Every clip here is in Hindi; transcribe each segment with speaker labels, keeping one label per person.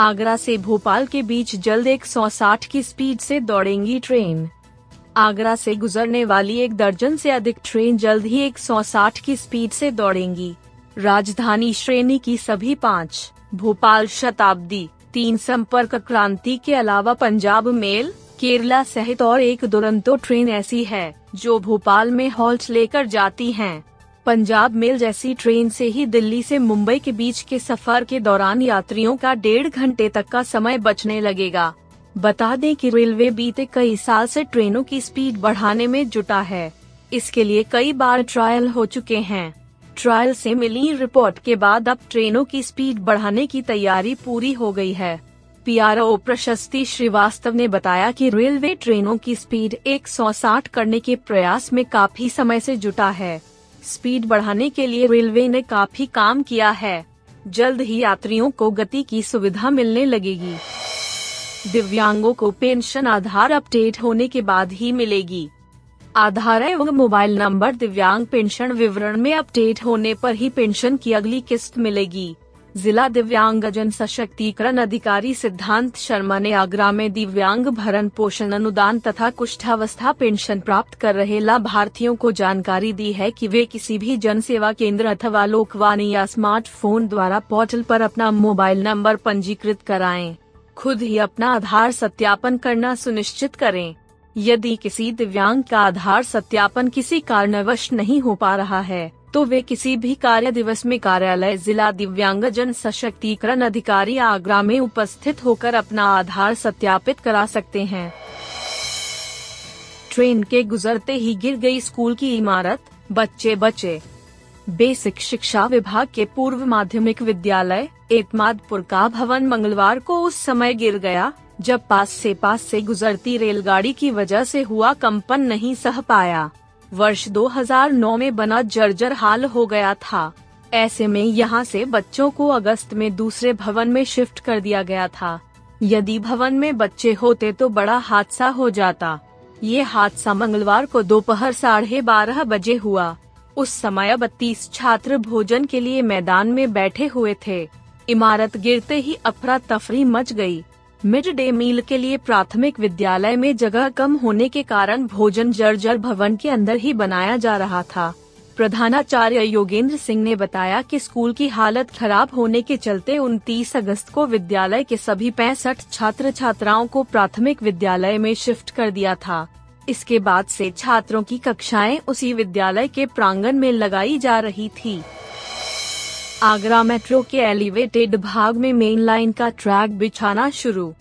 Speaker 1: आगरा से भोपाल के बीच जल्द 160 की स्पीड से दौड़ेंगी ट्रेन आगरा से गुजरने वाली एक दर्जन से अधिक ट्रेन जल्द ही 160 की स्पीड से दौड़ेंगी राजधानी श्रेणी की सभी पाँच, भोपाल शताब्दी, तीन संपर्क क्रांति के अलावा पंजाब मेल, केरला सहित और एक दुरंतो ट्रेन ऐसी है, जो भोपाल में हॉल्ट लेकर जाती हैं। पंजाब मेल जैसी ट्रेन से ही दिल्ली से मुंबई के बीच के सफ़र के दौरान यात्रियों का डेढ़ घंटे तक का समय बचने लगेगा। बता दें कि रेलवे बीते कई साल से ट्रेनों की स्पीड बढ़ाने में जुटा है। इसके लिए कई बार ट्रायल हो चुके हैं। ट्रायल से मिली रिपोर्ट के बाद अब ट्रेनों की स्पीड बढ़ाने की तैयारी पूरी हो गई है। पीआरओ प्रशस्ति श्रीवास्तव ने बताया कि रेलवे ट्रेनों की स्पीड 160 करने के प्रयास में काफ़ी समय से जुटा है। स्पीड बढ़ाने के लिए रेलवे ने काफ़ी काम किया है। जल्द ही यात्रियों को गति की सुविधा मिलने लगेगी। दिव्यांगों को पेंशन आधार अपडेट होने के बाद ही मिलेगी। आधार एवं मोबाइल नंबर दिव्यांग पेंशन विवरण में अपडेट होने पर ही पेंशन की अगली किस्त मिलेगी। जिला दिव्यांगजन सशक्तिकरण अधिकारी सिद्धांत शर्मा ने आगरा में दिव्यांग भरण पोषण अनुदान तथा कुष्ठावस्था पेंशन प्राप्त कर रहे लाभार्थियों को जानकारी दी है कि वे किसी भी जन सेवा केंद्र अथवा लोकवाणी या स्मार्टफ़ोन द्वारा पोर्टल पर अपना मोबाइल नंबर पंजीकृत कराएँ। खुद ही अपना आधार सत्यापन करना सुनिश्चित करें यदि किसी दिव्यांग का आधार सत्यापन किसी कारणवश नहीं हो पा रहा है तो वे किसी भी कार्य दिवस में कार्यालय, जिला दिव्यांग जन सशक्तिकरण अधिकारी आगरा में उपस्थित होकर अपना आधार सत्यापित करा सकते हैं। ट्रेन के गुजरते ही गिर गई स्कूल की इमारत, बच्चे बचे। बेसिक शिक्षा विभाग के पूर्व माध्यमिक विद्यालय एतमादपुर का भवन मंगलवार को उस समय गिर गया, जब पास से पास से गुजरती रेलगाड़ी की वजह से हुआ कंपन नहीं सह पाया। वर्ष 2009 में बना जर्जर हाल हो गया था। ऐसे में यहाँ से बच्चों को अगस्त में दूसरे भवन में शिफ्ट कर दिया गया था। यदि भवन में बच्चे होते तो बड़ा हादसा हो जाता। ये हादसा मंगलवार को दोपहर साढ़े बारह बजे हुआ। उस समय बत्तीस छात्र भोजन के लिए मैदान में बैठे हुए थे। इमारत गिरते ही अफरा तफरी मच गई। मिड डे मील के लिए प्राथमिक विद्यालय में जगह कम होने के कारण भोजन जर्जर भवन के अंदर ही बनाया जा रहा था। प्रधानाचार्य योगेंद्र सिंह ने बताया कि स्कूल की हालत खराब होने के चलते 29 अगस्त को विद्यालय के सभी पैंसठ छात्र छात्राओं को प्राथमिक विद्यालय में शिफ्ट कर दिया था। इसके बाद से छात्रों की कक्षाएँ उसी विद्यालय के प्रांगण में लगाई जा रही थी। आगरा मेट्रो के एलिवेटेड भाग में मेन लाइन का ट्रैक बिछाना शुरू।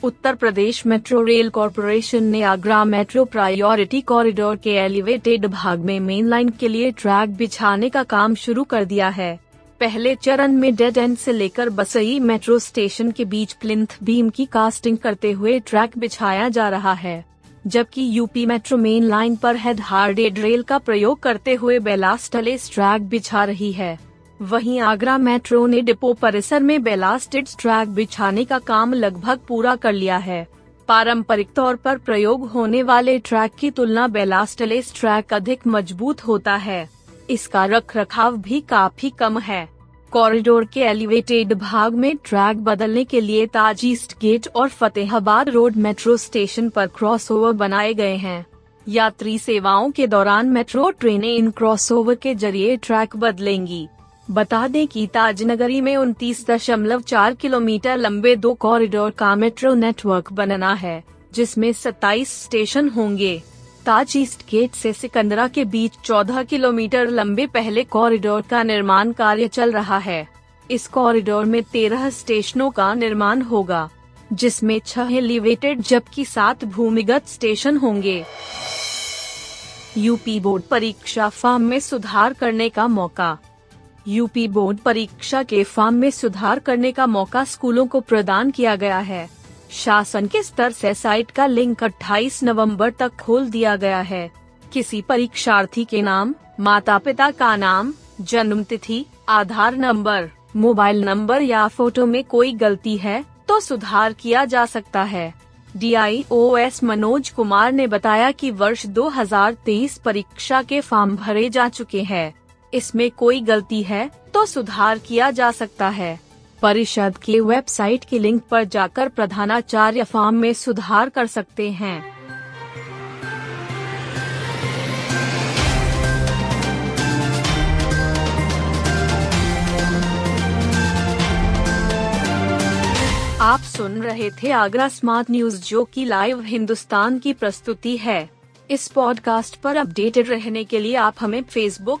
Speaker 1: Uttar Pradesh metro rail corporation ने आगरा मेट्रो प्रायोरिटी कॉरिडोर के एलिवेटेड भाग में मेन लाइन के लिए ट्रैक बिछाने का काम शुरू कर दिया है। पहले चरण में डेड एंड से लेकर बसई मेट्रो स्टेशन के बीच प्लिंथ बीम की कास्टिंग करते हुए ट्रैक बिछाया जा रहा है, जबकि यूपी मेट्रो मेन लाइन पर हेड हार्डेड रेल का प्रयोग करते हुए बेलास्टलेस ट्रैक बिछा रही है। वहीं आगरा मेट्रो ने डिपो परिसर में बेलास्टेड ट्रैक बिछाने का काम लगभग पूरा कर लिया है। पारंपरिक तौर पर प्रयोग होने वाले ट्रैक की तुलना बेलास्टलेस ट्रैक अधिक मज़बूत होता है। इसका रख रखाव भी काफ़ी कम है। कॉरिडोर के एलिवेटेड भाग में ट्रैक बदलने के लिए ताज ईस्ट गेट और फतेहाबाद रोड मेट्रो स्टेशन पर क्रॉसओवर बनाए गए हैं। यात्री सेवाओं के दौरान मेट्रो ट्रेनें इन क्रॉसओवर के ज़रिए ट्रैक बदलेंगी। बता दें कि ताजनगरी में उनतीस दशमलव चार किलोमीटर लंबे दो कॉरिडोर का मेट्रो नेटवर्क बनना है, जिसमें 27 स्टेशन होंगे। ताज ईस्ट गेट से सिकंदरा के बीच 14 किलोमीटर लंबे पहले कॉरिडोर का निर्माण कार्य चल रहा है। इस कॉरिडोर में 13 स्टेशनों का निर्माण होगा, जिसमें छह एलिवेटेड जबकि सात भूमिगत स्टेशन होंगे। यूपी बोर्ड परीक्षा फॉर्म में सुधार करने का मौका यूपी बोर्ड परीक्षा के फॉर्म में सुधार करने का मौका स्कूलों को प्रदान किया गया है। शासन के स्तर से साइट का लिंक 28 नवंबर तक खोल दिया गया है। किसी परीक्षार्थी के नाम माता पिता का नाम जन्म तिथि आधार नंबर, मोबाइल नंबर या फ़ोटो में कोई गलती है तो सुधार किया जा सकता है। डीआईओएस मनोज कुमार ने बताया कि वर्ष 2023 परीक्षा के फॉर्म भरे जा चुके हैं। इसमें कोई गलती है तो सुधार किया जा सकता है। परिषद के वेबसाइट के लिंक पर जाकर प्रधानाचार्य फॉर्म में सुधार कर सकते हैं। आप सुन रहे थे आगरा स्मार्ट न्यूज़ जो की लाइव हिंदुस्तान की प्रस्तुति है। इस पॉडकास्ट पर अपडेटेड रहने के लिए आप हमें फेसबुक